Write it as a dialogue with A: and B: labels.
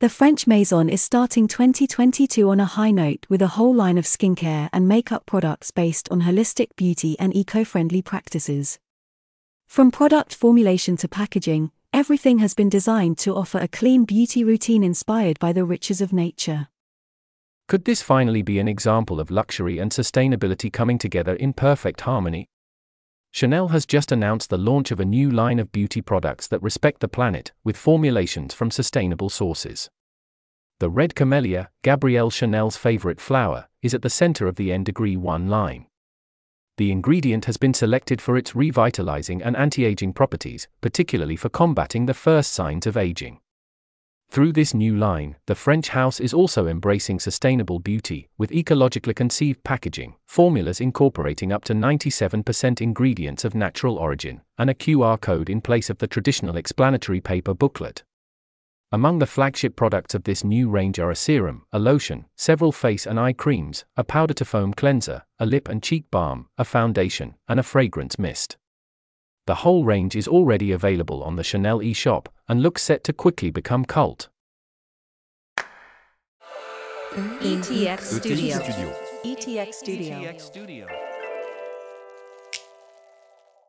A: The French Maison is starting 2022 on a high note with a whole line of skincare and makeup products based on holistic beauty and eco friendly practices. From product formulation to packaging, everything has been designed to offer a clean beauty routine inspired by the riches of nature.
B: Could this finally be an example of luxury and sustainability coming together in perfect harmony? Chanel has just announced the launch of a new line of beauty products that respect the planet, with formulations from sustainable sources. The red camellia, Gabrielle Chanel's favorite flower, is at the center of the N Degree 1 line. The ingredient has been selected for its revitalizing and anti aging properties, particularly for combating the first signs of aging. Through this new line, the French house is also embracing sustainable beauty, with ecologically conceived packaging, formulas incorporating up to 97% ingredients of natural origin, and a QR code in place of the traditional explanatory paper booklet. Among the flagship products of this new range are a serum, a lotion, several face and eye creams, a powder to foam cleanser, a lip and cheek balm, a foundation, and a fragrance mist. The whole range is already available on the Chanel eShop and looks set to quickly become cult.
C: ETX Studio.
D: ETX Studio.